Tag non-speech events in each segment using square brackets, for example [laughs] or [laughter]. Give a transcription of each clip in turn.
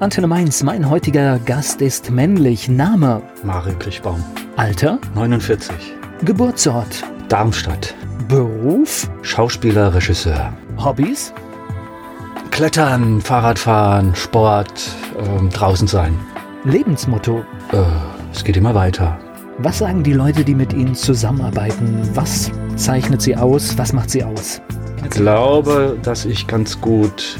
Antenne Mainz, mein heutiger Gast ist männlich. Name? Mario Kriechbaum. Alter? 49. Geburtsort? Darmstadt. Beruf? Schauspieler, Regisseur. Hobbys? Klettern, Fahrradfahren, Sport, ähm, draußen sein. Lebensmotto? Äh, es geht immer weiter. Was sagen die Leute, die mit Ihnen zusammenarbeiten? Was zeichnet sie aus? Was macht sie aus? Ich glaube, dass ich ganz gut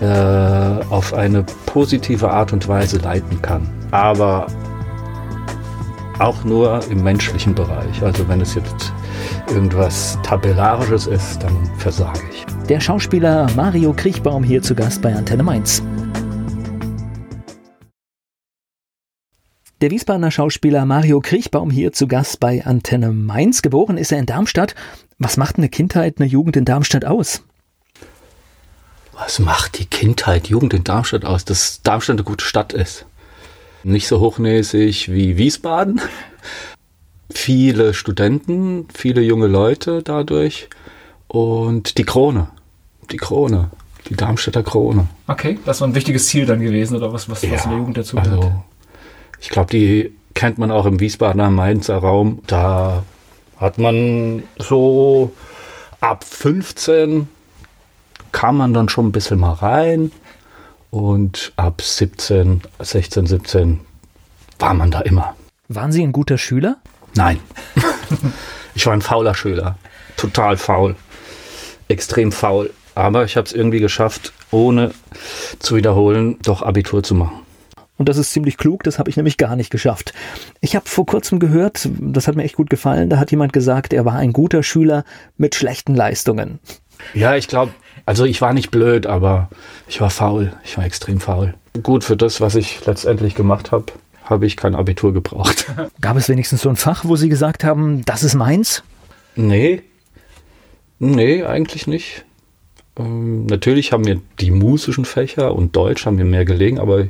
äh, auf eine positive Art und Weise leiten kann. Aber auch nur im menschlichen Bereich. Also wenn es jetzt irgendwas Tabellarisches ist, dann versage ich. Der Schauspieler Mario Kriechbaum hier zu Gast bei Antenne Mainz. Der Wiesbadener Schauspieler Mario Kriechbaum hier zu Gast bei Antenne Mainz. Geboren ist er in Darmstadt. Was macht eine Kindheit, eine Jugend in Darmstadt aus? Was macht die Kindheit, Jugend in Darmstadt aus? Dass Darmstadt eine gute Stadt ist. Nicht so hochnäsig wie Wiesbaden. [laughs] Viele Studenten, viele junge Leute dadurch. Und die Krone. Die Krone. Die Darmstädter Krone. Okay, das war ein wichtiges Ziel dann gewesen, oder was, was, ja, was in der Jugend dazu gehört? Also, ich glaube, die kennt man auch im Wiesbadener Mainzer Raum. Da hat man so ab 15 kam man dann schon ein bisschen mal rein und ab 17, 16, 17 war man da immer. Waren Sie ein guter Schüler? Nein. [laughs] ich war ein fauler Schüler. Total faul. Extrem faul. Aber ich habe es irgendwie geschafft, ohne zu wiederholen, doch Abitur zu machen. Und das ist ziemlich klug, das habe ich nämlich gar nicht geschafft. Ich habe vor kurzem gehört, das hat mir echt gut gefallen, da hat jemand gesagt, er war ein guter Schüler mit schlechten Leistungen. Ja, ich glaube, also ich war nicht blöd, aber ich war faul. Ich war extrem faul. Gut, für das, was ich letztendlich gemacht habe, habe ich kein Abitur gebraucht. [laughs] Gab es wenigstens so ein Fach, wo Sie gesagt haben, das ist meins? Nee. Nee, eigentlich nicht. Ähm, natürlich haben mir die musischen Fächer und Deutsch haben mir mehr gelegen, aber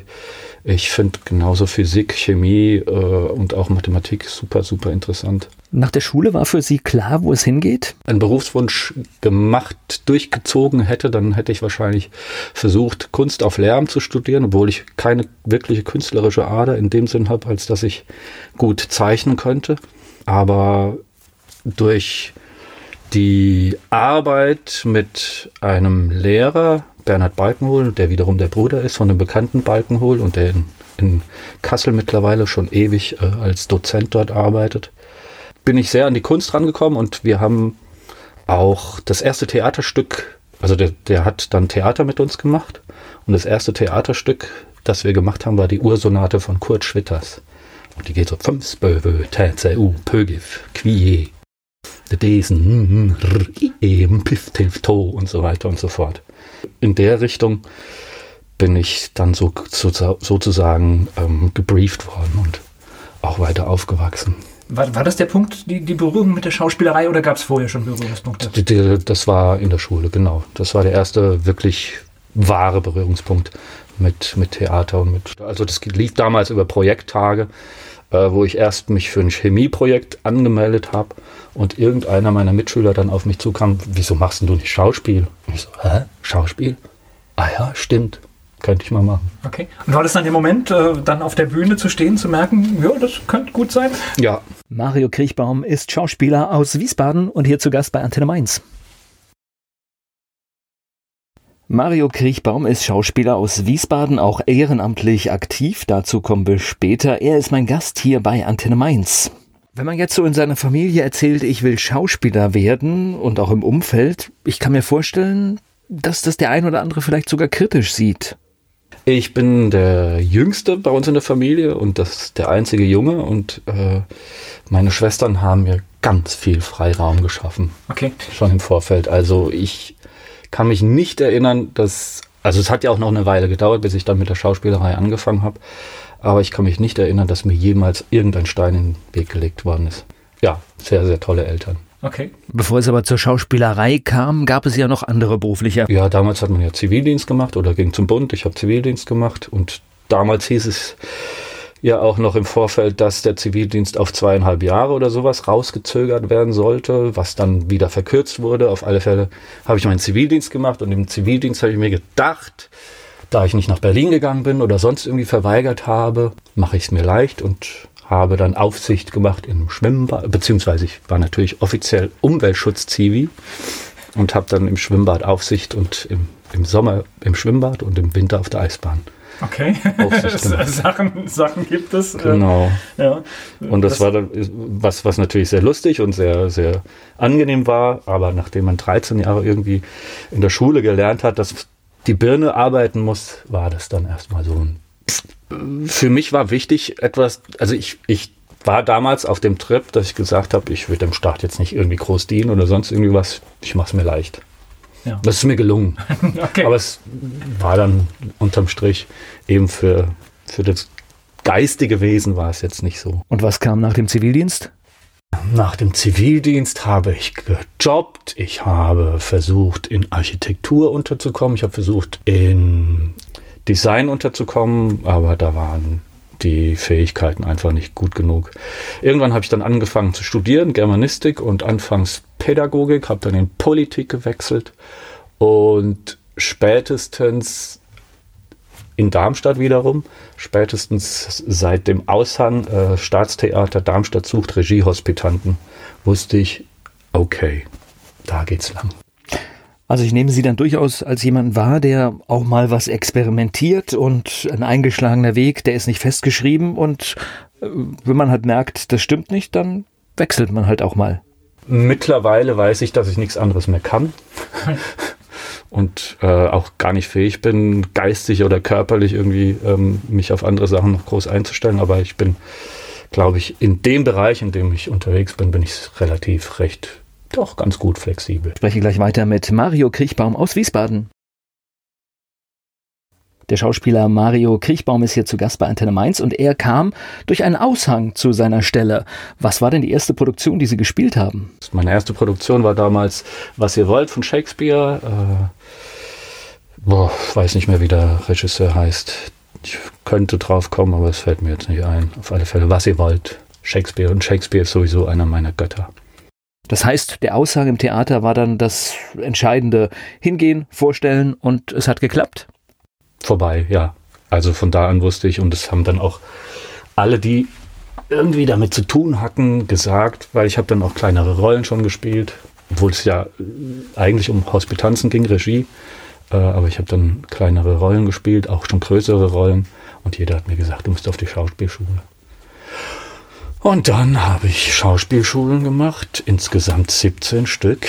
ich finde genauso Physik, Chemie äh, und auch Mathematik super, super interessant. Nach der Schule war für Sie klar, wo es hingeht? Ein Berufswunsch gemacht, durchgezogen hätte, dann hätte ich wahrscheinlich versucht, Kunst auf Lärm zu studieren, obwohl ich keine wirkliche künstlerische Ader in dem Sinn habe, als dass ich gut zeichnen könnte. Aber durch die Arbeit mit einem Lehrer, Bernhard Balkenhol, der wiederum der Bruder ist von dem bekannten Balkenhol und der in, in Kassel mittlerweile schon ewig äh, als Dozent dort arbeitet, bin ich sehr an die Kunst rangekommen und wir haben auch das erste Theaterstück, also der, der hat dann Theater mit uns gemacht und das erste Theaterstück, das wir gemacht haben, war die Ursonate von Kurt Schwitters. Und die geht so fünf Spöwe, Täze, U, Pögif, Quie, Desen, eben, Piff, Tiff, To und so weiter und so fort in der Richtung bin ich dann so, so sozusagen ähm, gebrieft worden und auch weiter aufgewachsen. War, war das der Punkt, die, die Berührung mit der Schauspielerei oder gab es vorher schon Berührungspunkte? Die, die, das war in der Schule, genau. Das war der erste wirklich wahre Berührungspunkt mit, mit Theater und mit. Also das lief damals über Projekttage, äh, wo ich erst mich für ein Chemieprojekt angemeldet habe und irgendeiner meiner Mitschüler dann auf mich zukam, wieso machst du nicht Schauspiel? Und ich so, hä? Schauspiel? Ah ja, stimmt. Könnte ich mal machen. Okay. Und war das dann der Moment, äh, dann auf der Bühne zu stehen, zu merken, ja, das könnte gut sein? Ja. Mario Kriechbaum ist Schauspieler aus Wiesbaden und hier zu Gast bei Antenne Mainz. Mario Kriechbaum ist Schauspieler aus Wiesbaden, auch ehrenamtlich aktiv. Dazu kommen wir später. Er ist mein Gast hier bei Antenne Mainz. Wenn man jetzt so in seiner Familie erzählt, ich will Schauspieler werden und auch im Umfeld, ich kann mir vorstellen, dass das der ein oder andere vielleicht sogar kritisch sieht. Ich bin der Jüngste bei uns in der Familie und das der einzige Junge und äh, meine Schwestern haben mir ganz viel Freiraum geschaffen. Okay. Schon im Vorfeld. Also ich kann mich nicht erinnern, dass, also es hat ja auch noch eine Weile gedauert, bis ich dann mit der Schauspielerei angefangen habe aber ich kann mich nicht erinnern, dass mir jemals irgendein Stein in den Weg gelegt worden ist. Ja, sehr, sehr tolle Eltern. Okay. Bevor es aber zur Schauspielerei kam, gab es ja noch andere berufliche. Ja, damals hat man ja Zivildienst gemacht oder ging zum Bund. Ich habe Zivildienst gemacht und damals hieß es ja auch noch im Vorfeld, dass der Zivildienst auf zweieinhalb Jahre oder sowas rausgezögert werden sollte, was dann wieder verkürzt wurde. Auf alle Fälle habe ich meinen Zivildienst gemacht und im Zivildienst habe ich mir gedacht, Da ich nicht nach Berlin gegangen bin oder sonst irgendwie verweigert habe, mache ich es mir leicht und habe dann Aufsicht gemacht im Schwimmbad, beziehungsweise ich war natürlich offiziell Umweltschutz-Zivi und habe dann im Schwimmbad Aufsicht und im, im Sommer im Schwimmbad und im Winter auf der Eisbahn. Okay. [laughs] Sachen, Sachen gibt es. Äh, genau. Ja. Und das, das, war dann was, was natürlich sehr lustig und sehr, sehr angenehm war. Aber nachdem man 13 Jahre irgendwie in der Schule gelernt hat, dass die Birne arbeiten muss, war das dann erstmal so ein. Für mich war wichtig etwas, also ich, ich war damals auf dem Trip, dass ich gesagt habe, ich würde dem Staat jetzt nicht irgendwie groß dienen oder sonst irgendwie was. Ich mache es mir leicht. Ja. Das ist mir gelungen. [laughs] okay. Aber es war dann unterm Strich eben für, für das geistige Wesen war es jetzt nicht so. Und was kam nach dem Zivildienst? Nach dem Zivildienst habe ich gejobbt. Ich habe versucht, in Architektur unterzukommen. Ich habe versucht, in Design unterzukommen, aber da waren die Fähigkeiten einfach nicht gut genug. Irgendwann habe ich dann angefangen zu studieren, Germanistik und anfangs Pädagogik, habe dann in Politik gewechselt und spätestens in Darmstadt wiederum, spätestens seit dem Aushang äh, Staatstheater Darmstadt sucht Regiehospitanten, wusste ich, okay, da geht's lang. Also ich nehme Sie dann durchaus als jemand wahr, der auch mal was experimentiert und ein eingeschlagener Weg, der ist nicht festgeschrieben und äh, wenn man halt merkt, das stimmt nicht, dann wechselt man halt auch mal. Mittlerweile weiß ich, dass ich nichts anderes mehr kann [laughs] und äh, auch gar nicht fähig bin, geistig oder körperlich irgendwie ähm, mich auf andere Sachen noch groß einzustellen, aber ich bin, glaube ich, in dem Bereich, in dem ich unterwegs bin, bin ich relativ recht doch ganz gut flexibel. Ich spreche gleich weiter mit Mario Kriechbaum aus Wiesbaden. Der Schauspieler Mario Kriechbaum ist hier zu Gast bei Antenne Mainz und er kam durch einen Aushang zu seiner Stelle. Was war denn die erste Produktion, die Sie gespielt haben? Meine erste Produktion war damals Was ihr wollt von Shakespeare. Äh, boah, ich weiß nicht mehr, wie der Regisseur heißt. Ich könnte drauf kommen, aber es fällt mir jetzt nicht ein. Auf alle Fälle, was ihr wollt. Shakespeare und Shakespeare ist sowieso einer meiner Götter. Das heißt, der Aussage im Theater war dann das entscheidende Hingehen, vorstellen und es hat geklappt? Vorbei, ja. Also von da an wusste ich und es haben dann auch alle, die irgendwie damit zu tun hatten, gesagt, weil ich habe dann auch kleinere Rollen schon gespielt, obwohl es ja eigentlich um Hospitanzen ging, Regie. Äh, aber ich habe dann kleinere Rollen gespielt, auch schon größere Rollen. Und jeder hat mir gesagt, du musst auf die Schauspielschule. Und dann habe ich Schauspielschulen gemacht, insgesamt 17 Stück.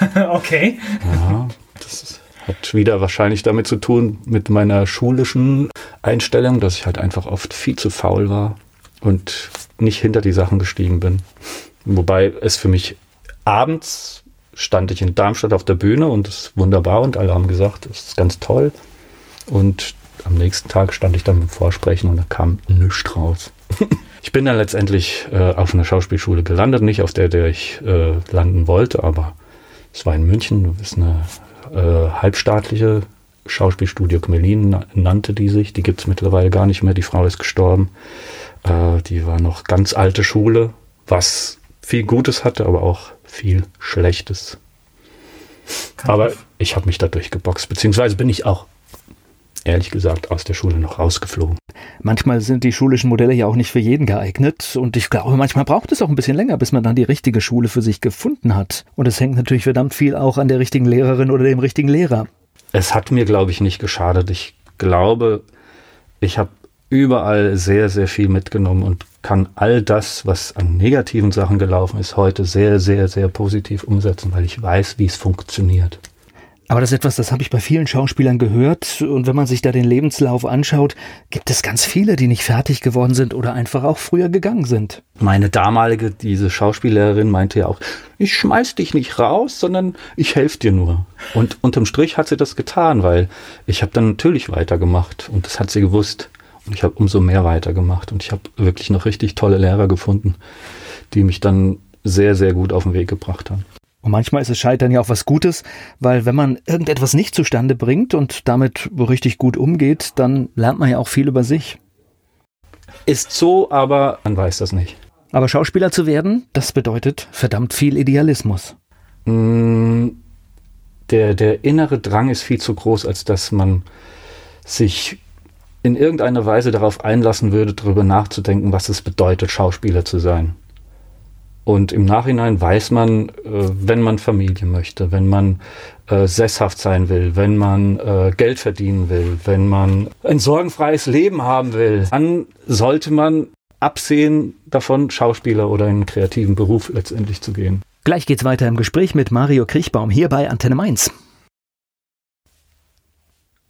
[laughs] okay. Ja, das hat wieder wahrscheinlich damit zu tun mit meiner schulischen Einstellung, dass ich halt einfach oft viel zu faul war und nicht hinter die Sachen gestiegen bin. Wobei es für mich abends stand ich in Darmstadt auf der Bühne und es ist wunderbar und alle haben gesagt, es ist ganz toll. Und am nächsten Tag stand ich dann beim Vorsprechen und da kam nichts raus. [laughs] Ich bin dann letztendlich äh, auf einer Schauspielschule gelandet, nicht auf der, der ich äh, landen wollte, aber es war in München, das ist eine äh, halbstaatliche Schauspielstudio Gmelin nannte die sich. Die gibt es mittlerweile gar nicht mehr. Die Frau ist gestorben. Äh, die war noch ganz alte Schule, was viel Gutes hatte, aber auch viel Schlechtes. Kann aber ich habe mich da durchgeboxt, beziehungsweise bin ich auch ehrlich gesagt aus der Schule noch rausgeflogen. Manchmal sind die schulischen Modelle ja auch nicht für jeden geeignet und ich glaube, manchmal braucht es auch ein bisschen länger, bis man dann die richtige Schule für sich gefunden hat. Und es hängt natürlich verdammt viel auch an der richtigen Lehrerin oder dem richtigen Lehrer. Es hat mir, glaube ich, nicht geschadet. Ich glaube, ich habe überall sehr, sehr viel mitgenommen und kann all das, was an negativen Sachen gelaufen ist, heute sehr, sehr, sehr positiv umsetzen, weil ich weiß, wie es funktioniert. Aber das ist etwas, das habe ich bei vielen Schauspielern gehört. Und wenn man sich da den Lebenslauf anschaut, gibt es ganz viele, die nicht fertig geworden sind oder einfach auch früher gegangen sind. Meine damalige, diese Schauspielerin meinte ja auch, ich schmeiß dich nicht raus, sondern ich helfe dir nur. Und unterm Strich hat sie das getan, weil ich habe dann natürlich weitergemacht und das hat sie gewusst. Und ich habe umso mehr weitergemacht und ich habe wirklich noch richtig tolle Lehrer gefunden, die mich dann sehr, sehr gut auf den Weg gebracht haben. Und manchmal ist es Scheitern ja auch was Gutes, weil wenn man irgendetwas nicht zustande bringt und damit richtig gut umgeht, dann lernt man ja auch viel über sich. Ist so, aber man weiß das nicht. Aber Schauspieler zu werden, das bedeutet verdammt viel Idealismus. Mm, der, der innere Drang ist viel zu groß, als dass man sich in irgendeiner Weise darauf einlassen würde, darüber nachzudenken, was es bedeutet, Schauspieler zu sein. Und im Nachhinein weiß man, äh, wenn man Familie möchte, wenn man äh, sesshaft sein will, wenn man äh, Geld verdienen will, wenn man ein sorgenfreies Leben haben will, dann sollte man absehen davon, Schauspieler oder in einen kreativen Beruf letztendlich zu gehen. Gleich geht's weiter im Gespräch mit Mario Kriechbaum hier bei Antenne Mainz.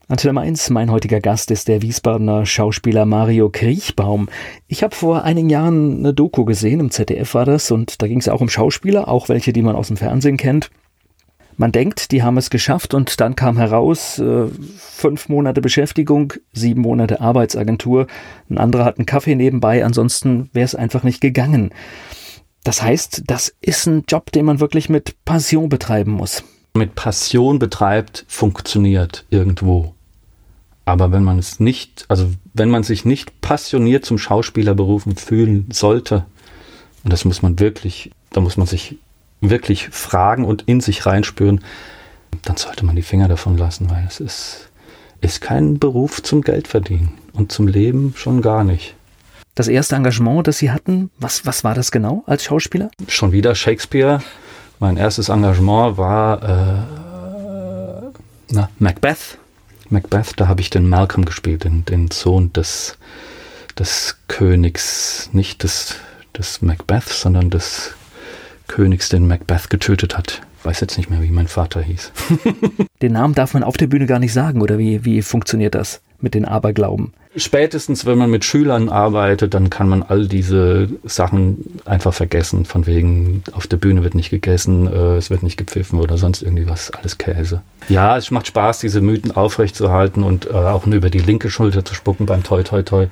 Antenne Mainz, mein heutiger Gast ist der Wiesbadener Schauspieler Mario Kriechbaum. Ich habe vor einigen Jahren eine Doku gesehen, im ZDF war das, und da ging es auch um Schauspieler, auch welche, die man aus dem Fernsehen kennt. Man denkt, die haben es geschafft und dann kam heraus, äh, fünf Monate Beschäftigung, sieben Monate Arbeitsagentur, ein anderer hat einen Kaffee nebenbei, ansonsten wäre es einfach nicht gegangen. Das heißt, das ist ein Job, den man wirklich mit Passion betreiben muss mit Passion betreibt, funktioniert irgendwo. Aber wenn man es nicht, also wenn man sich nicht passioniert zum Schauspieler berufen fühlen sollte, und das muss man wirklich, da muss man sich wirklich fragen und in sich reinspüren, dann sollte man die Finger davon lassen, weil es ist, ist kein Beruf zum Geld verdienen und zum Leben schon gar nicht. Das erste Engagement, das Sie hatten, was, was war das genau als Schauspieler? Schon wieder Shakespeare. Mein erstes Engagement war äh, na, Macbeth. Macbeth, da habe ich den Malcolm gespielt, den, den Sohn des, des Königs, nicht des, des Macbeth, sondern des Königs, den Macbeth getötet hat. Ich weiß jetzt nicht mehr, wie mein Vater hieß. [laughs] den Namen darf man auf der Bühne gar nicht sagen, oder wie, wie funktioniert das mit den Aberglauben? Spätestens, wenn man mit Schülern arbeitet, dann kann man all diese Sachen einfach vergessen. Von wegen, auf der Bühne wird nicht gegessen, äh, es wird nicht gepfiffen oder sonst irgendwie was, alles Käse. Ja, es macht Spaß, diese Mythen aufrechtzuerhalten und äh, auch nur über die linke Schulter zu spucken beim Toi Toi Toi.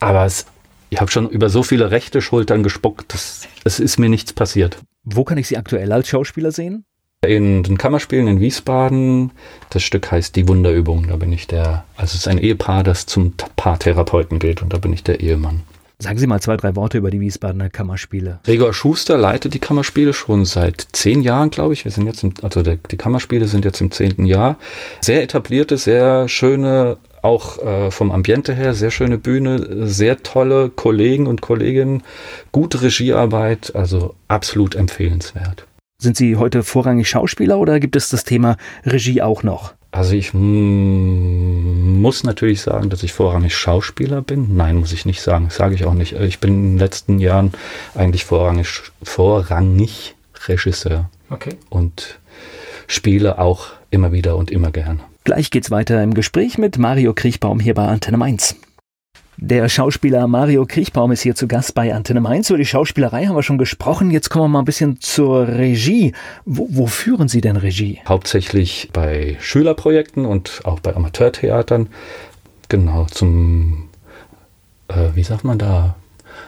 Aber es, ich habe schon über so viele rechte Schultern gespuckt, dass, es ist mir nichts passiert. Wo kann ich Sie aktuell als Schauspieler sehen? In den Kammerspielen in Wiesbaden. Das Stück heißt Die Wunderübung. Da bin ich der, also es ist ein Ehepaar, das zum Paartherapeuten geht und da bin ich der Ehemann. Sagen Sie mal zwei, drei Worte über die Wiesbadener Kammerspiele. Gregor Schuster leitet die Kammerspiele schon seit zehn Jahren, glaube ich. Wir sind jetzt, im, also der, die Kammerspiele sind jetzt im zehnten Jahr. Sehr etablierte, sehr schöne, auch äh, vom Ambiente her, sehr schöne Bühne, sehr tolle Kollegen und Kolleginnen, gute Regiearbeit, also absolut empfehlenswert. Sind Sie heute vorrangig Schauspieler oder gibt es das Thema Regie auch noch? Also ich muss natürlich sagen, dass ich vorrangig Schauspieler bin. Nein, muss ich nicht sagen. Das sage ich auch nicht. Ich bin in den letzten Jahren eigentlich vorrangig, vorrangig Regisseur. Okay. Und spiele auch immer wieder und immer gerne. Gleich geht's weiter im Gespräch mit Mario Kriechbaum hier bei Antenne Mainz. Der Schauspieler Mario Kriechbaum ist hier zu Gast bei Antenne Mainz. Über die Schauspielerei haben wir schon gesprochen. Jetzt kommen wir mal ein bisschen zur Regie. Wo, wo führen Sie denn Regie? Hauptsächlich bei Schülerprojekten und auch bei Amateurtheatern. Genau, zum, äh, wie sagt man da,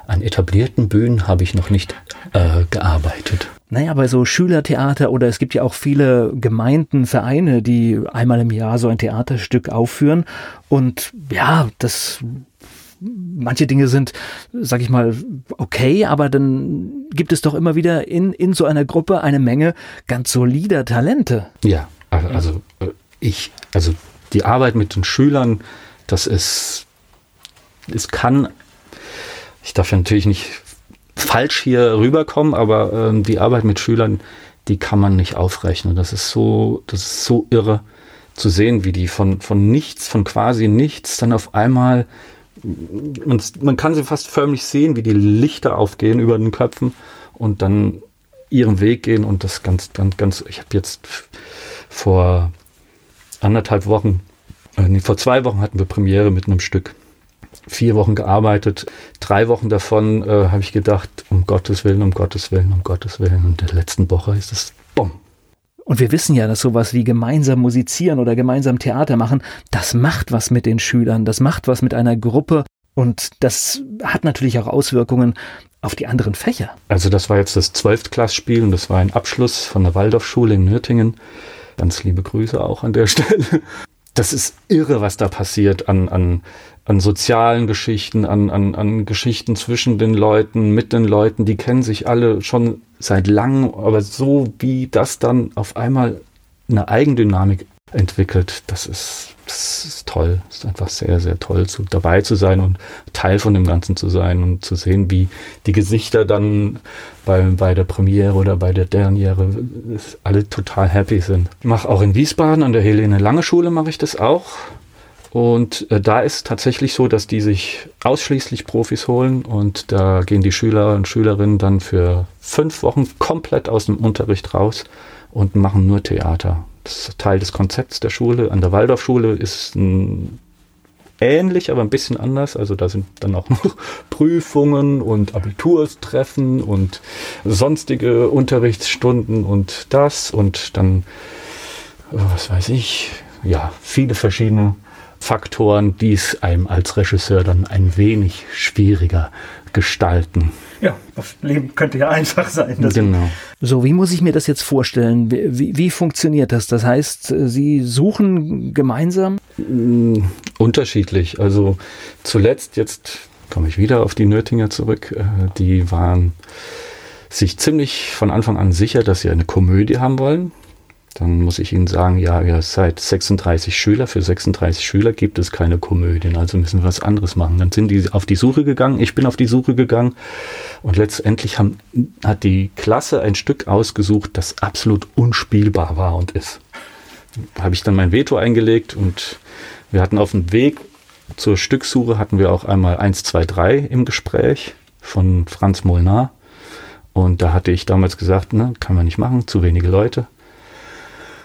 an etablierten Bühnen habe ich noch nicht äh, gearbeitet. Naja, bei so Schülertheater oder es gibt ja auch viele Gemeinden, Vereine, die einmal im Jahr so ein Theaterstück aufführen. Und ja, das manche Dinge sind, sag ich mal, okay, aber dann gibt es doch immer wieder in, in so einer Gruppe eine Menge ganz solider Talente. Ja, also äh, ich, also die Arbeit mit den Schülern, das ist, es kann, ich darf ja natürlich nicht falsch hier rüberkommen, aber ähm, die Arbeit mit Schülern, die kann man nicht aufrechnen. Das ist so, das ist so irre zu sehen, wie die von, von nichts, von quasi nichts dann auf einmal man, man kann sie fast förmlich sehen, wie die Lichter aufgehen über den Köpfen und dann ihren Weg gehen und das ganz, ganz, ganz, ich habe jetzt vor anderthalb Wochen, äh, vor zwei Wochen hatten wir Premiere mit einem Stück. Vier Wochen gearbeitet, drei Wochen davon äh, habe ich gedacht, um Gottes Willen, um Gottes Willen, um Gottes Willen. Und in der letzten Woche ist es, bumm, und wir wissen ja, dass sowas wie gemeinsam musizieren oder gemeinsam Theater machen, das macht was mit den Schülern, das macht was mit einer Gruppe und das hat natürlich auch Auswirkungen auf die anderen Fächer. Also das war jetzt das Zwölftklasspiel und das war ein Abschluss von der Waldorfschule in Nürtingen. Ganz liebe Grüße auch an der [laughs] Stelle. Das ist irre, was da passiert an, an, an sozialen Geschichten, an, an, an Geschichten zwischen den Leuten, mit den Leuten. Die kennen sich alle schon seit langem, aber so wie das dann auf einmal eine Eigendynamik entwickelt. Das ist, das ist toll. Das ist einfach sehr, sehr toll, zu, dabei zu sein und Teil von dem Ganzen zu sein und zu sehen, wie die Gesichter dann bei, bei der Premiere oder bei der Derniere alle total happy sind. Ich mache auch in Wiesbaden an der Helene Lange Schule mache ich das auch. Und äh, da ist tatsächlich so, dass die sich ausschließlich Profis holen und da gehen die Schüler und Schülerinnen dann für fünf Wochen komplett aus dem Unterricht raus und machen nur Theater. Das ist Teil des Konzepts der Schule. An der Waldorfschule ist ein ähnlich, aber ein bisschen anders. Also da sind dann auch noch [laughs] Prüfungen und Abiturstreffen und sonstige Unterrichtsstunden und das und dann, was weiß ich, ja, viele verschiedene Faktoren, die es einem als Regisseur dann ein wenig schwieriger gestalten. Ja, das Leben könnte ja einfach sein. Genau. So, wie muss ich mir das jetzt vorstellen? Wie, wie funktioniert das? Das heißt, Sie suchen gemeinsam? Mm, unterschiedlich. Also zuletzt, jetzt komme ich wieder auf die Nötinger zurück, äh, die waren sich ziemlich von Anfang an sicher, dass sie eine Komödie haben wollen. Dann muss ich Ihnen sagen, ja, ihr seid 36 Schüler. Für 36 Schüler gibt es keine Komödien, also müssen wir was anderes machen. Dann sind die auf die Suche gegangen. Ich bin auf die Suche gegangen und letztendlich haben, hat die Klasse ein Stück ausgesucht, das absolut unspielbar war und ist. Da habe ich dann mein Veto eingelegt und wir hatten auf dem Weg zur Stücksuche hatten wir auch einmal 1, 2, 3 im Gespräch von Franz Molnar. Und da hatte ich damals gesagt, ne, kann man nicht machen, zu wenige Leute.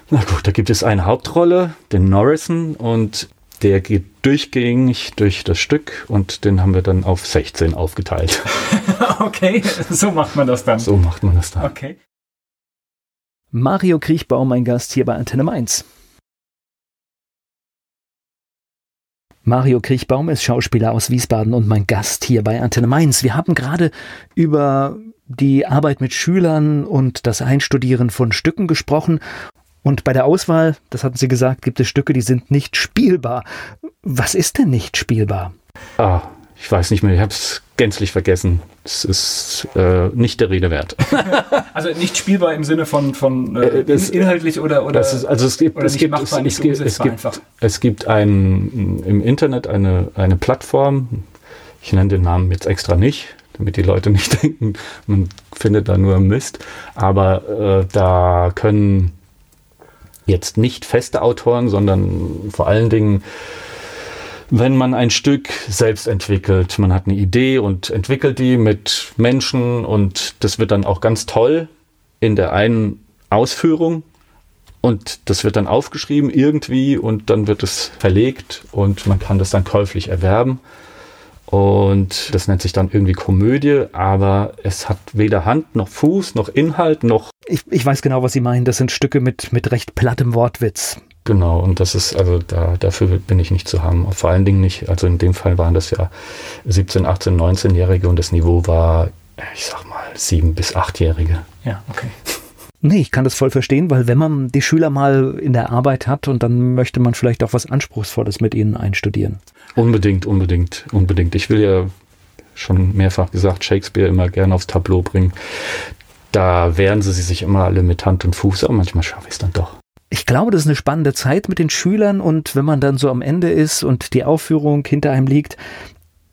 Na gut, da gibt es eine Hauptrolle, den Norrison, und der geht durchgängig durch das Stück und den haben wir dann auf 16 aufgeteilt. [laughs] okay, so macht man das dann. So macht man das dann. Okay. Mario Kriechbaum, mein Gast hier bei Antenne Mainz. Mario Kriechbaum ist Schauspieler aus Wiesbaden und mein Gast hier bei Antenne Mainz. Wir haben gerade über die Arbeit mit Schülern und das Einstudieren von Stücken gesprochen und bei der Auswahl, das hatten Sie gesagt, gibt es Stücke, die sind nicht spielbar. Was ist denn nicht spielbar? Ah, ich weiß nicht mehr, ich habe es gänzlich vergessen. Es ist äh, nicht der Rede wert. [laughs] also nicht spielbar im Sinne von, von äh, äh das, inhaltlich oder, oder, ist, also es gibt, es gibt, machbar, es, es, gibt, es, gibt, es gibt ein, im Internet eine, eine Plattform, ich nenne den Namen jetzt extra nicht, damit die Leute [laughs] nicht denken, man findet da nur Mist, aber äh, da können jetzt nicht feste Autoren, sondern vor allen Dingen, wenn man ein Stück selbst entwickelt, man hat eine Idee und entwickelt die mit Menschen und das wird dann auch ganz toll in der einen Ausführung und das wird dann aufgeschrieben irgendwie und dann wird es verlegt und man kann das dann käuflich erwerben. Und das nennt sich dann irgendwie Komödie, aber es hat weder Hand noch Fuß noch Inhalt noch. Ich, ich weiß genau, was Sie meinen. Das sind Stücke mit, mit recht plattem Wortwitz. Genau, und das ist, also da, dafür bin ich nicht zu haben. Vor allen Dingen nicht, also in dem Fall waren das ja 17, 18, 19-Jährige und das Niveau war, ich sag mal, 7- bis 8-Jährige. Ja, okay. Nee, ich kann das voll verstehen, weil wenn man die Schüler mal in der Arbeit hat und dann möchte man vielleicht auch was Anspruchsvolles mit ihnen einstudieren. Unbedingt, unbedingt, unbedingt. Ich will ja schon mehrfach gesagt, Shakespeare immer gerne aufs Tableau bringen. Da wehren sie sich immer alle mit Hand und Fuß, aber manchmal schaffe ich es dann doch. Ich glaube, das ist eine spannende Zeit mit den Schülern und wenn man dann so am Ende ist und die Aufführung hinter einem liegt,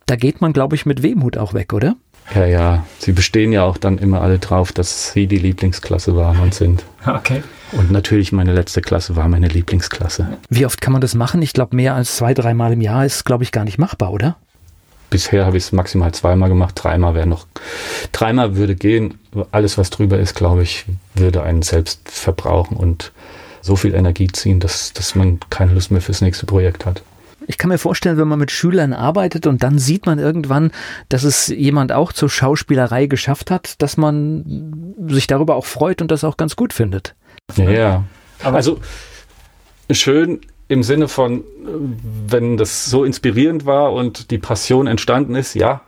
da geht man, glaube ich, mit Wehmut auch weg, oder? Ja, ja. Sie bestehen ja auch dann immer alle drauf, dass sie die Lieblingsklasse waren und sind. [laughs] Okay. Und natürlich meine letzte Klasse war meine Lieblingsklasse. Wie oft kann man das machen? Ich glaube, mehr als zwei, dreimal im Jahr ist, glaube ich, gar nicht machbar, oder? Bisher habe ich es maximal zweimal gemacht. Dreimal wäre noch. Dreimal würde gehen. Alles, was drüber ist, glaube ich, würde einen selbst verbrauchen und so viel Energie ziehen, dass, dass man keine Lust mehr fürs nächste Projekt hat. Ich kann mir vorstellen, wenn man mit Schülern arbeitet und dann sieht man irgendwann, dass es jemand auch zur Schauspielerei geschafft hat, dass man sich darüber auch freut und das auch ganz gut findet. Ja, ja. Aber also schön im Sinne von, wenn das so inspirierend war und die Passion entstanden ist, ja.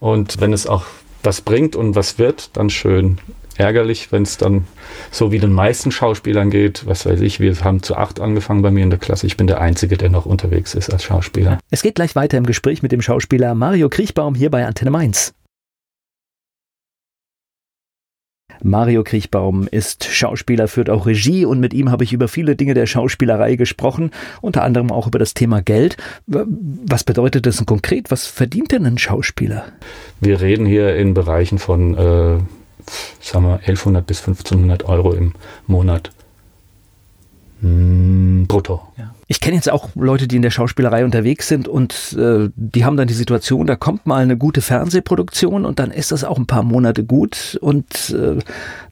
Und wenn es auch was bringt und was wird, dann schön ärgerlich, wenn es dann so wie den meisten Schauspielern geht. Was weiß ich, wir haben zu acht angefangen bei mir in der Klasse. Ich bin der Einzige, der noch unterwegs ist als Schauspieler. Es geht gleich weiter im Gespräch mit dem Schauspieler Mario Kriechbaum hier bei Antenne Mainz. Mario Kriechbaum ist Schauspieler, führt auch Regie und mit ihm habe ich über viele Dinge der Schauspielerei gesprochen, unter anderem auch über das Thema Geld. Was bedeutet das denn konkret? Was verdient denn ein Schauspieler? Wir reden hier in Bereichen von, äh, sagen wir, 1100 bis 1500 Euro im Monat. Brutto. Ja. Ich kenne jetzt auch Leute, die in der Schauspielerei unterwegs sind und äh, die haben dann die Situation, da kommt mal eine gute Fernsehproduktion und dann ist das auch ein paar Monate gut und äh,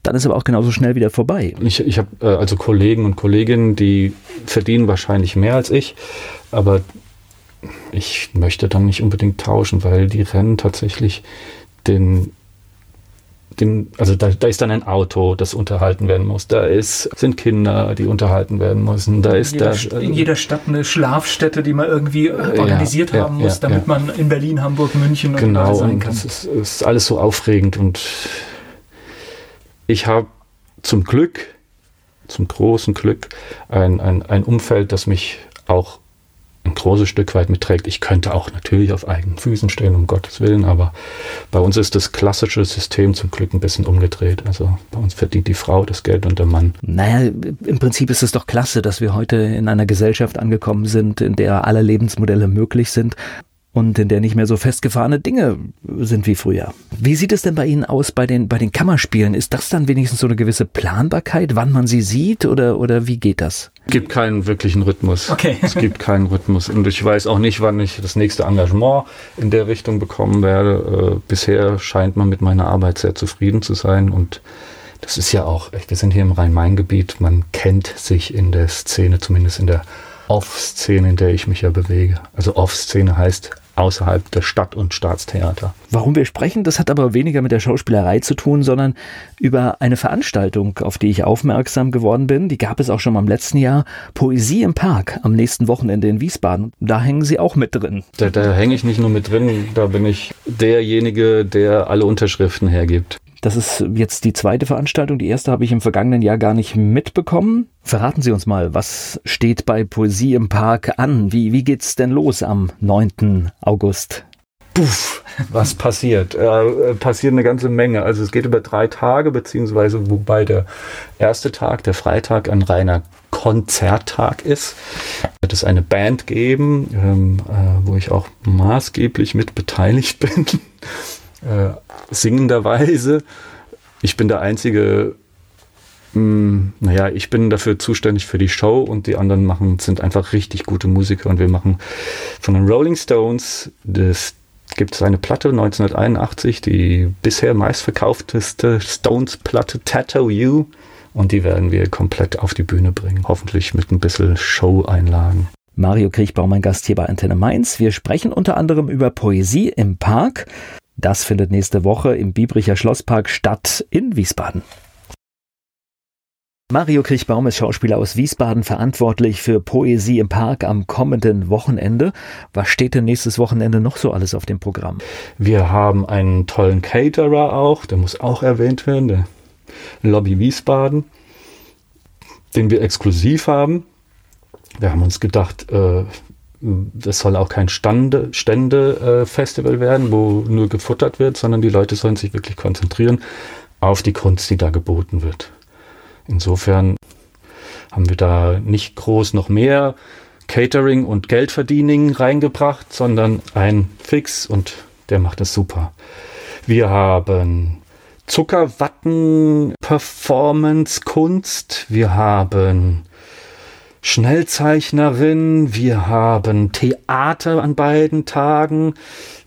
dann ist aber auch genauso schnell wieder vorbei. Ich, ich habe äh, also Kollegen und Kolleginnen, die verdienen wahrscheinlich mehr als ich, aber ich möchte dann nicht unbedingt tauschen, weil die rennen tatsächlich den dem, also da, da ist dann ein Auto, das unterhalten werden muss. Da ist, sind Kinder, die unterhalten werden müssen. Da ist in jeder, da, in jeder Stadt eine Schlafstätte, die man irgendwie äh, organisiert ja, haben ja, muss, ja, damit man in Berlin, Hamburg, München und genau, sein kann. Das ist, ist alles so aufregend und ich habe zum Glück, zum großen Glück, ein, ein, ein Umfeld, das mich auch ein großes Stück weit mitträgt. Ich könnte auch natürlich auf eigenen Füßen stehen, um Gottes Willen, aber bei uns ist das klassische System zum Glück ein bisschen umgedreht. Also bei uns verdient die Frau das Geld und der Mann. Naja, im Prinzip ist es doch klasse, dass wir heute in einer Gesellschaft angekommen sind, in der alle Lebensmodelle möglich sind und in der nicht mehr so festgefahrene Dinge sind wie früher. Wie sieht es denn bei Ihnen aus bei den, bei den Kammerspielen? Ist das dann wenigstens so eine gewisse Planbarkeit, wann man sie sieht oder, oder wie geht das? Es gibt keinen wirklichen Rhythmus. Okay. Es gibt keinen Rhythmus und ich weiß auch nicht, wann ich das nächste Engagement in der Richtung bekommen werde. Äh, bisher scheint man mit meiner Arbeit sehr zufrieden zu sein und das ist ja auch, wir sind hier im Rhein-Main-Gebiet, man kennt sich in der Szene, zumindest in der Off-Szene, in der ich mich ja bewege. Also Off-Szene heißt außerhalb der Stadt- und Staatstheater. Warum wir sprechen, das hat aber weniger mit der Schauspielerei zu tun, sondern über eine Veranstaltung, auf die ich aufmerksam geworden bin. Die gab es auch schon mal im letzten Jahr. Poesie im Park am nächsten Wochenende in Wiesbaden. Da hängen Sie auch mit drin. Da, da hänge ich nicht nur mit drin, da bin ich derjenige, der alle Unterschriften hergibt. Das ist jetzt die zweite Veranstaltung. Die erste habe ich im vergangenen Jahr gar nicht mitbekommen. Verraten Sie uns mal, was steht bei Poesie im Park an? Wie, wie geht's denn los am 9. August? Puff, was passiert? Äh, passiert eine ganze Menge. Also es geht über drei Tage, beziehungsweise wobei der erste Tag, der Freitag, ein reiner Konzerttag ist. Wird es eine Band geben, ähm, äh, wo ich auch maßgeblich mit beteiligt bin äh, singenderweise. Ich bin der einzige, mh, hm, naja, ich bin dafür zuständig für die Show und die anderen machen, sind einfach richtig gute Musiker und wir machen von den Rolling Stones, das gibt es eine Platte 1981, die bisher meistverkaufteste Stones-Platte Tattoo You und die werden wir komplett auf die Bühne bringen. Hoffentlich mit ein bisschen Show-Einlagen. Mario Kriechbaum, mein Gast hier bei Antenne Mainz. Wir sprechen unter anderem über Poesie im Park. Das findet nächste Woche im Biebricher Schlosspark statt in Wiesbaden. Mario Kriechbaum ist Schauspieler aus Wiesbaden, verantwortlich für Poesie im Park am kommenden Wochenende. Was steht denn nächstes Wochenende noch so alles auf dem Programm? Wir haben einen tollen Caterer auch, der muss auch erwähnt werden, der Lobby Wiesbaden, den wir exklusiv haben. Wir haben uns gedacht, äh, das soll auch kein Stande, Stände-Festival äh, werden, wo nur gefuttert wird, sondern die Leute sollen sich wirklich konzentrieren auf die Kunst, die da geboten wird. Insofern haben wir da nicht groß noch mehr Catering und Geldverdiening reingebracht, sondern ein Fix und der macht es super. Wir haben Zuckerwatten, Performance, Kunst. Wir haben Schnellzeichnerin, wir haben Theater an beiden Tagen,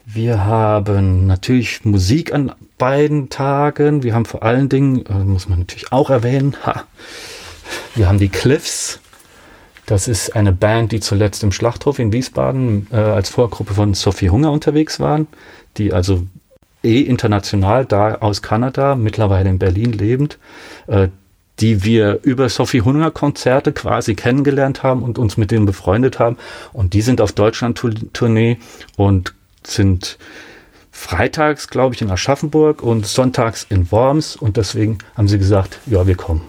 wir haben natürlich Musik an beiden Tagen, wir haben vor allen Dingen, äh, muss man natürlich auch erwähnen, ha, wir haben die Cliffs. Das ist eine Band, die zuletzt im Schlachthof in Wiesbaden äh, als Vorgruppe von Sophie Hunger unterwegs waren, die also eh international da aus Kanada, mittlerweile in Berlin lebend, äh, die wir über Sophie Hunger Konzerte quasi kennengelernt haben und uns mit denen befreundet haben. Und die sind auf Deutschland-Tournee und sind freitags, glaube ich, in Aschaffenburg und sonntags in Worms. Und deswegen haben sie gesagt, ja, wir kommen.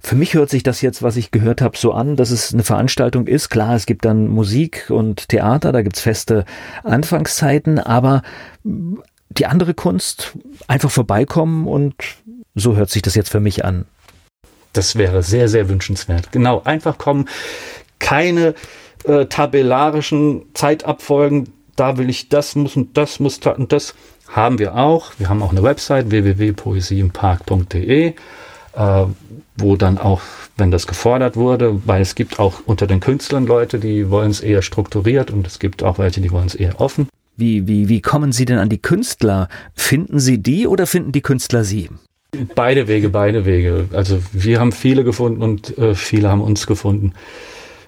Für mich hört sich das jetzt, was ich gehört habe, so an, dass es eine Veranstaltung ist. Klar, es gibt dann Musik und Theater, da gibt es feste Anfangszeiten, aber die andere Kunst, einfach vorbeikommen und So hört sich das jetzt für mich an. Das wäre sehr, sehr wünschenswert. Genau, einfach kommen. Keine äh, tabellarischen Zeitabfolgen. Da will ich das muss und das muss und das haben wir auch. Wir haben auch eine Website www.poesieimpark.de, äh, wo dann auch, wenn das gefordert wurde, weil es gibt auch unter den Künstlern Leute, die wollen es eher strukturiert und es gibt auch welche, die wollen es eher offen. Wie, wie, wie kommen Sie denn an die Künstler? Finden Sie die oder finden die Künstler Sie? Beide Wege, beide Wege. Also wir haben viele gefunden und äh, viele haben uns gefunden.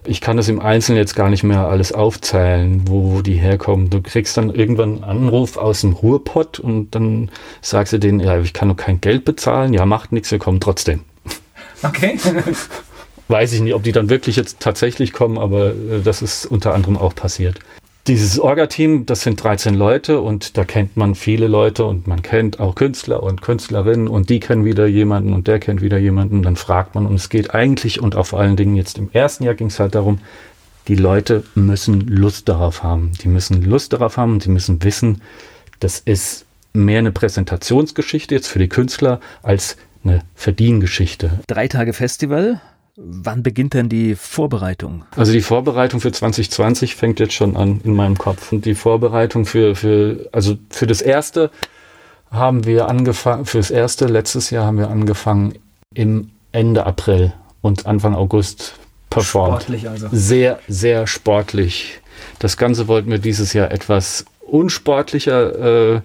Ich kann das im Einzelnen jetzt gar nicht mehr alles aufzählen, wo, die herkommen. Du kriegst dann irgendwann einen Anruf aus dem Ruhrpott und dann sagst du denen, ja, ich kann noch kein Geld bezahlen. Ja, macht nichts, wir kommen trotzdem. Okay. Weiß ich nicht, ob die dann wirklich jetzt tatsächlich kommen, aber äh, das ist unter anderem auch passiert. Dieses Orga-Team, das sind 13 Leute und da kennt man viele Leute und man kennt auch Künstler und Künstlerinnen und die kennen wieder jemanden und der kennt wieder jemanden. Dann fragt man und es geht eigentlich und auf allen Dingen jetzt im ersten Jahr ging es halt darum, die Leute müssen Lust darauf haben. Die müssen Lust darauf haben und die müssen wissen, das ist mehr eine Präsentationsgeschichte jetzt für die Künstler als eine Verdiengeschichte. Drei Tage Festival, Wann beginnt denn die Vorbereitung? Also die Vorbereitung für 2020 fängt jetzt schon an in meinem Kopf. Und die Vorbereitung für, für, also für das erste haben wir angefangen, für das erste letztes Jahr haben wir angefangen im Ende April und Anfang August performt. Sportlich also. Sehr, sehr sportlich. Das Ganze wollten wir dieses Jahr etwas unsportlicher äh,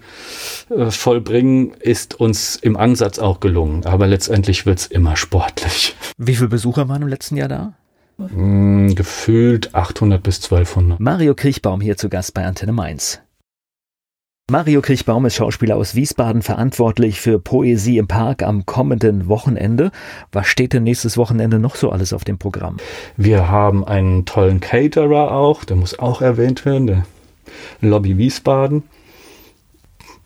äh, vollbringen, ist uns im Ansatz auch gelungen. Aber letztendlich wird es immer sportlich. Wie viele Besucher waren im letzten Jahr da? Mm, gefühlt 800 bis 1200. Mario Kriechbaum hier zu Gast bei Antenne Mainz. Mario Kriechbaum ist Schauspieler aus Wiesbaden, verantwortlich für Poesie im Park am kommenden Wochenende. Was steht denn nächstes Wochenende noch so alles auf dem Programm? Wir haben einen tollen Caterer auch, der muss auch erwähnt werden, der Lobby Wiesbaden,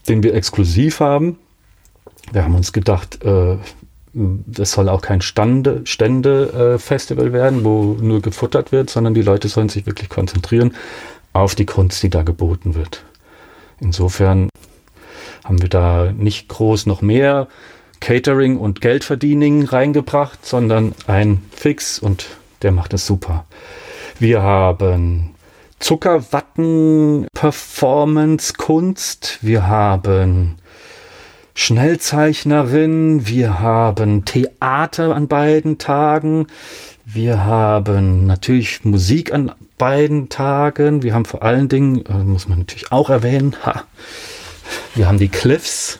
den wir exklusiv haben. Wir haben uns gedacht, äh, das soll auch kein Stände-Festival äh, werden, wo nur gefuttert wird, sondern die Leute sollen sich wirklich konzentrieren auf die Kunst, die da geboten wird. Insofern haben wir da nicht groß noch mehr Catering und Geldverdiening reingebracht, sondern ein Fix und der macht es super. Wir haben Zuckerwatten, Performance, Kunst. Wir haben Schnellzeichnerin. Wir haben Theater an beiden Tagen. Wir haben natürlich Musik an beiden Tagen. Wir haben vor allen Dingen, äh, muss man natürlich auch erwähnen, ha, wir haben die Cliffs.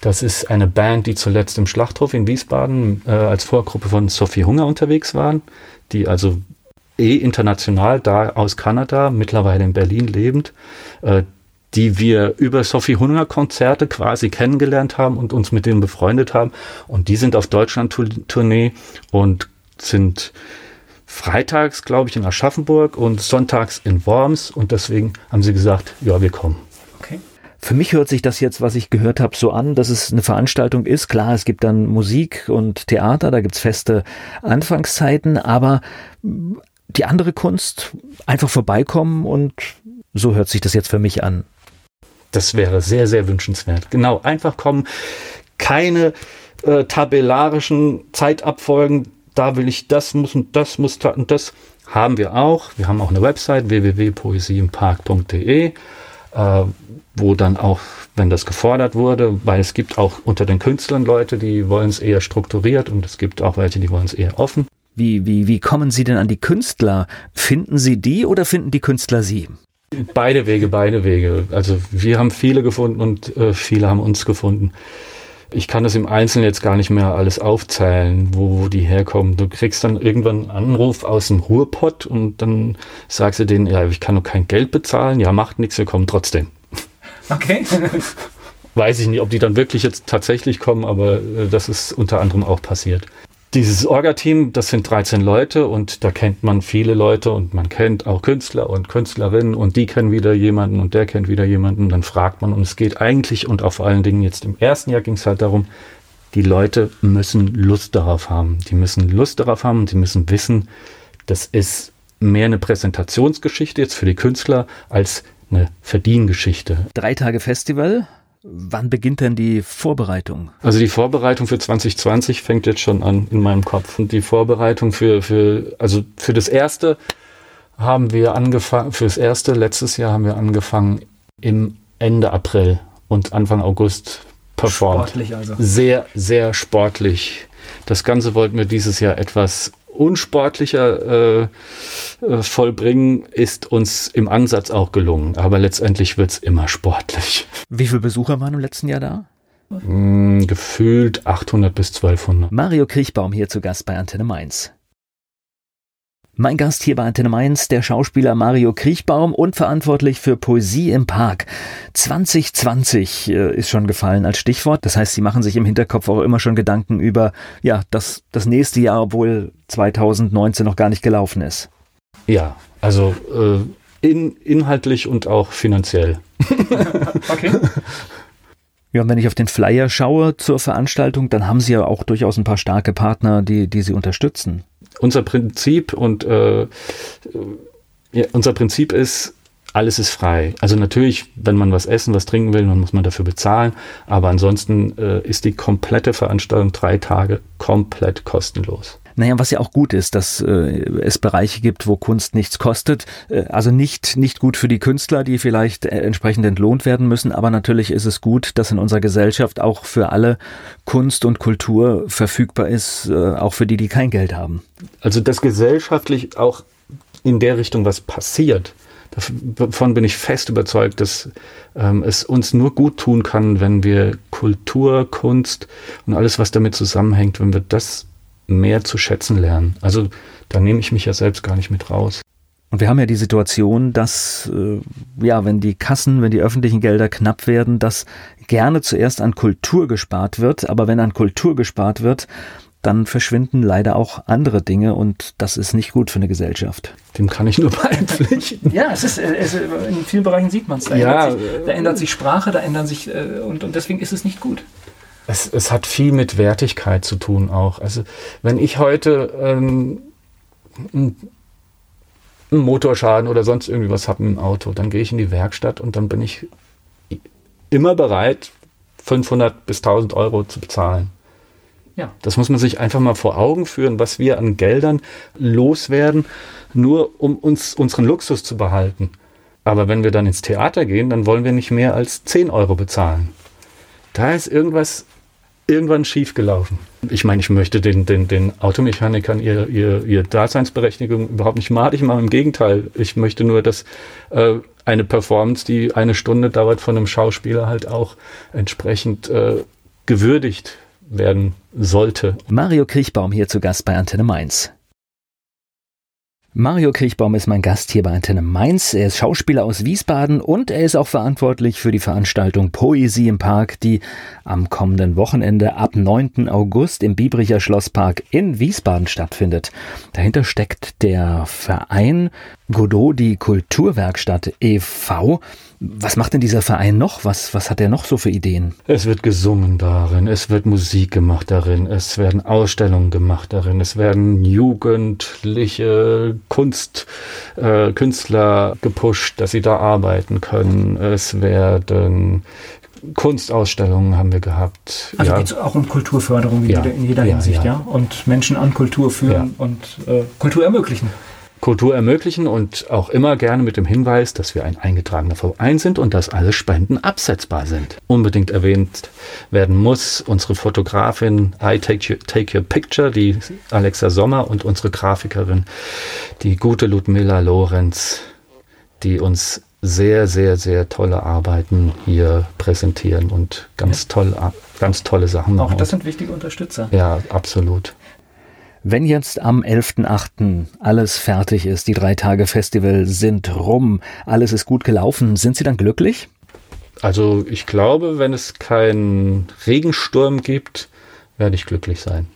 Das ist eine Band, die zuletzt im Schlachthof in Wiesbaden äh, als Vorgruppe von Sophie Hunger unterwegs waren, die also eh international, da aus Kanada, mittlerweile in Berlin lebend, äh, die wir über Sophie Hunger Konzerte quasi kennengelernt haben und uns mit denen befreundet haben. Und die sind auf Deutschland-Tournee und sind freitags, glaube ich, in Aschaffenburg und sonntags in Worms. Und deswegen haben sie gesagt, ja, wir kommen. Für mich hört sich das jetzt, was ich gehört habe, so an, dass es eine Veranstaltung ist. Klar, es gibt dann Musik und Theater, da gibt's feste Anfangszeiten, aber die andere Kunst einfach vorbeikommen und so hört sich das jetzt für mich an. Das wäre sehr, sehr wünschenswert. Genau, einfach kommen. Keine äh, tabellarischen Zeitabfolgen. Da will ich das muss und das muss und das haben wir auch. Wir haben auch eine Website www.poesieimpark.de, äh, wo dann auch, wenn das gefordert wurde, weil es gibt auch unter den Künstlern Leute, die wollen es eher strukturiert und es gibt auch welche, die wollen es eher offen. Wie, wie, wie kommen Sie denn an die Künstler? Finden Sie die oder finden die Künstler Sie? Beide Wege, beide Wege. Also wir haben viele gefunden und äh, viele haben uns gefunden. Ich kann das im Einzelnen jetzt gar nicht mehr alles aufzählen, wo, wo die herkommen. Du kriegst dann irgendwann einen Anruf aus dem Ruhrpott und dann sagst du denen, ja, ich kann noch kein Geld bezahlen. Ja, macht nichts, wir kommen trotzdem. Okay. Weiß ich nicht, ob die dann wirklich jetzt tatsächlich kommen, aber äh, das ist unter anderem auch passiert. Dieses Orga-Team, das sind 13 Leute und da kennt man viele Leute und man kennt auch Künstler und Künstlerinnen und die kennen wieder jemanden und der kennt wieder jemanden. Dann fragt man und es geht eigentlich und auf allen Dingen jetzt im ersten Jahr ging es halt darum, die Leute müssen Lust darauf haben. Die müssen Lust darauf haben und die müssen wissen, das ist mehr eine Präsentationsgeschichte jetzt für die Künstler als eine Verdiengeschichte. Drei Tage Festival, Wann beginnt denn die Vorbereitung? Also die Vorbereitung für 2020 fängt jetzt schon an in meinem Kopf. Und die Vorbereitung für, für, also für das erste haben wir angefangen, für das erste letztes Jahr haben wir angefangen im Ende April und Anfang August performt. Sportlich also. Sehr, sehr sportlich. Das Ganze wollten wir dieses Jahr etwas unsportlicher äh, äh, vollbringen, ist uns im Ansatz auch gelungen. Aber letztendlich wird es immer sportlich. Wie viele Besucher waren im letzten Jahr da? Mm, gefühlt 800 bis 1200. Mario Kriechbaum hier zu Gast bei Antenne Mainz. Mein Gast hier bei Antenne Mainz, der Schauspieler Mario Kriechbaum und verantwortlich für Poesie im Park. 2020 äh, ist schon gefallen als Stichwort. Das heißt, Sie machen sich im Hinterkopf auch immer schon Gedanken über, ja, das, das nächste Jahr, obwohl 2019 noch gar nicht gelaufen ist. Ja, also äh, in, inhaltlich und auch finanziell. [laughs] okay. Ja, und wenn ich auf den Flyer schaue zur Veranstaltung, dann haben Sie ja auch durchaus ein paar starke Partner, die, die Sie unterstützen unser Prinzip und äh, ja, unser Prinzip ist, alles ist frei. Also natürlich, wenn man was essen, was trinken will, dann muss man dafür bezahlen. Aber ansonsten äh, ist die komplette Veranstaltung drei Tage komplett kostenlos. Naja, was ja auch gut ist, dass äh, es Bereiche gibt, wo Kunst nichts kostet. Äh, also nicht, nicht gut für die Künstler, die vielleicht äh, entsprechend entlohnt werden müssen, aber natürlich ist es gut, dass in unserer Gesellschaft auch für alle Kunst und Kultur verfügbar ist, äh, auch für die, die kein Geld haben. Also dass gesellschaftlich auch in der Richtung was passiert. Davon bin ich fest überzeugt, dass ähm, es uns nur gut tun kann, wenn wir Kultur, Kunst und alles, was damit zusammenhängt, wenn wir das mehr zu schätzen lernen. Also da nehme ich mich ja selbst gar nicht mit raus. Und wir haben ja die Situation, dass, äh, ja, wenn die Kassen, wenn die öffentlichen Gelder knapp werden, dass gerne zuerst an Kultur gespart wird. Aber wenn an Kultur gespart wird, dann verschwinden leider auch andere Dinge und das ist nicht gut für eine Gesellschaft. Dem kann ich nur [laughs] beipflichten. Ja, es ist, es, in vielen Bereichen sieht man es. Da, ja, ändert sich, da ändert sich Sprache, da ändern sich, äh, und, und deswegen ist es nicht gut. Es, es hat viel mit Wertigkeit zu tun auch. Also wenn ich heute ähm, einen Motorschaden oder sonst irgendwie was habe im Auto, dann gehe ich in die Werkstatt und dann bin ich immer bereit, 500 bis 1000 Euro zu bezahlen. Ja. Das muss man sich einfach mal vor Augen führen, was wir an Geldern loswerden, nur um uns unseren Luxus zu behalten. Aber wenn wir dann ins Theater gehen, dann wollen wir nicht mehr als 10 Euro bezahlen. Da ist irgendwas irgendwann schiefgelaufen. Ich meine, ich möchte den, den, den Automechanikern ihr, ihr, ihr Daseinsberechtigung überhaupt nicht madig machen. Im Gegenteil, ich möchte nur, dass äh, eine Performance, die eine Stunde dauert, von einem Schauspieler halt auch entsprechend äh, gewürdigt werden sollte. Mario Kriechbaum hier zu Gast bei Antenne Mainz. Mario Kriechbaum ist mein Gast hier bei Antenne Mainz. Er ist Schauspieler aus Wiesbaden und er ist auch verantwortlich für die Veranstaltung Poesie im Park, die am kommenden Wochenende ab 9. August im Biebricher Schlosspark in Wiesbaden stattfindet. Dahinter steckt der Verein Godot, die Kulturwerkstatt e.V. Was macht denn dieser Verein noch? Was, was hat er noch so für Ideen? Es wird gesungen darin, es wird Musik gemacht darin, es werden Ausstellungen gemacht darin, es werden jugendliche Kunst, äh, Künstler gepusht, dass sie da arbeiten können. Es werden Kunstausstellungen haben wir gehabt. Also ja. geht es auch um Kulturförderung in, ja. jeder, in jeder ja, Hinsicht, ja. Und Menschen an Kultur führen und äh, Kultur ermöglichen. Kultur ermöglichen und auch immer gerne mit dem Hinweis, dass wir ein eingetragener Verein sind und dass alle Spenden absetzbar sind. Unbedingt erwähnt werden muss unsere Fotografin I Take Your, Take Your Picture, die Alexa Sommer und unsere Grafikerin, die gute Ludmilla Lorenz, die uns sehr, sehr, sehr tolle Arbeiten hier präsentieren und ganz, ja. toll, ganz tolle Sachen machen. Auch das sind wichtige Unterstützer. Ja, absolut. Wenn jetzt am 11.8. alles fertig ist, die drei Tage Festival sind rum, alles ist gut gelaufen, sind Sie dann glücklich? Also ich glaube, wenn es keinen Regensturm gibt, werde ich glücklich sein.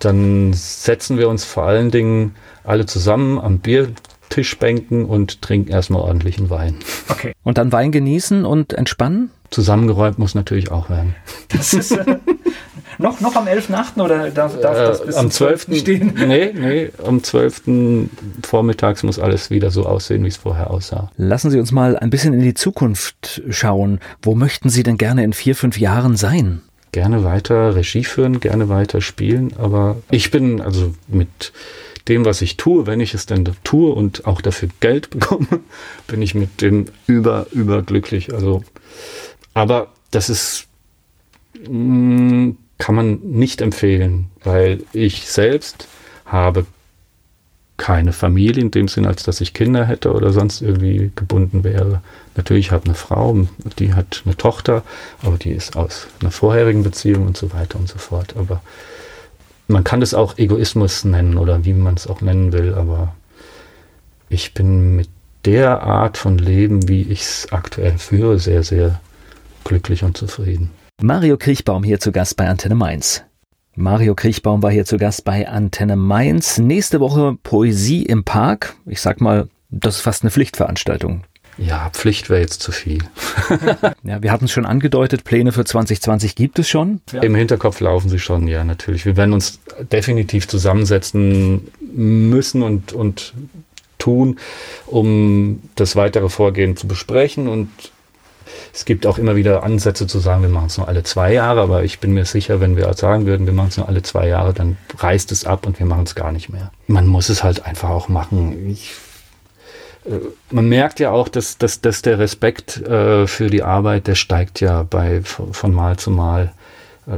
Dann setzen wir uns vor allen Dingen alle zusammen am Biertischbänken und trinken erstmal ordentlichen Wein. Okay. Und dann Wein genießen und entspannen? Zusammengeräumt muss natürlich auch werden. Das ist, äh, noch, noch am 11.8. oder darf, darf äh, das bis am 12. stehen? [laughs] Nee, nee, am 12. vormittags muss alles wieder so aussehen, wie es vorher aussah. Lassen Sie uns mal ein bisschen in die Zukunft schauen. Wo möchten Sie denn gerne in vier, fünf Jahren sein? Gerne weiter Regie führen, gerne weiter spielen, aber ich bin also mit dem, was ich tue, wenn ich es denn tue und auch dafür Geld [laughs] bekomme, bin ich mit dem über, überglücklich. Also, aber das ist, mm, kann man nicht empfehlen, weil ich selbst habe keine Familie in dem Sinn, als dass ich Kinder hätte oder sonst irgendwie gebunden wäre. Natürlich habe ich eine Frau, die hat eine Tochter, aber die ist aus einer vorherigen Beziehung und so weiter und so fort. Aber man kann das auch Egoismus nennen oder wie man es auch nennen will, aber ich bin mit der Art von Leben, wie ich es aktuell führe, sehr, sehr glücklich und zufrieden. Mario Kriechbaum hier zu Gast bei Antenne Mainz. Mario Kriechbaum war hier zu Gast bei Antenne Mainz. Nächste Woche Poesie im Park. Ich sag mal, das ist fast eine Pflichtveranstaltung. Ja, Pflicht wäre jetzt zu viel. [laughs] ja, wir hatten es schon angedeutet, Pläne für 2020 gibt es schon. Ja. Im Hinterkopf laufen sie schon, ja, natürlich. Wir werden uns definitiv zusammensetzen müssen und, und tun, um das weitere Vorgehen zu besprechen. Und es gibt auch immer wieder Ansätze zu sagen, wir machen es nur alle zwei Jahre, aber ich bin mir sicher, wenn wir sagen würden, wir machen es nur alle zwei Jahre, dann reißt es ab und wir machen es gar nicht mehr. Man muss es halt einfach auch machen. Ich äh, man merkt ja auch, dass, dass, dass der Respekt äh, für die Arbeit, der steigt ja bei, von, von Mal zu Mal. Äh,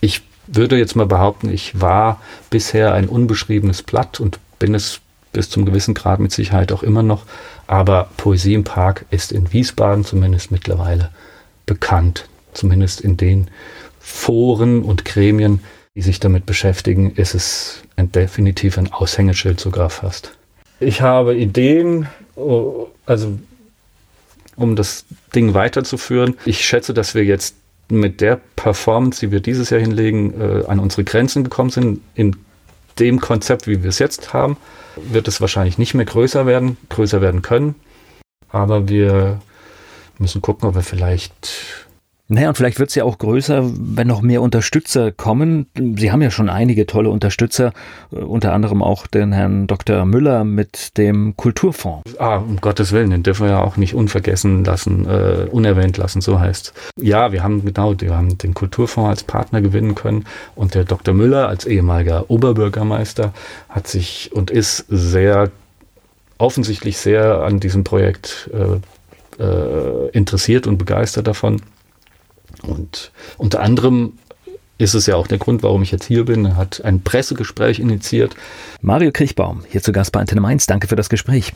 ich würde jetzt mal behaupten, ich war bisher ein unbeschriebenes Blatt und bin es bis zum gewissen Grad mit Sicherheit auch immer noch. Aber Poesie im Park ist in Wiesbaden zumindest mittlerweile bekannt. Zumindest in den Foren und Gremien, die sich damit beschäftigen, ist es ein, definitiv ein Aushängeschild sogar fast. Ich habe Ideen, also um das Ding weiterzuführen. Ich schätze, dass wir jetzt mit der Performance, die wir dieses Jahr hinlegen, äh, an unsere Grenzen gekommen sind. In dem Konzept, wie wir es jetzt haben, wird es wahrscheinlich nicht mehr größer werden, größer werden können. Aber wir müssen gucken, ob wir vielleicht naja, und vielleicht wird es ja auch größer, wenn noch mehr Unterstützer kommen. Sie haben ja schon einige tolle Unterstützer, äh, unter anderem auch den Herrn Dr. Müller mit dem Kulturfonds. Ah, um Gottes Willen, den dürfen wir ja auch nicht unvergessen lassen, äh, unerwähnt lassen, so heißt. Ja, wir haben genau, wir haben den Kulturfonds als Partner gewinnen können und der Dr. Müller als ehemaliger Oberbürgermeister hat sich und ist sehr offensichtlich sehr an diesem Projekt äh, äh, interessiert und begeistert davon. Und unter anderem ist es ja auch der Grund, warum ich jetzt hier bin. Hat ein Pressegespräch initiiert. Mario Kriechbaum, hier zu Gast bei Antenne Mainz. Danke für das Gespräch.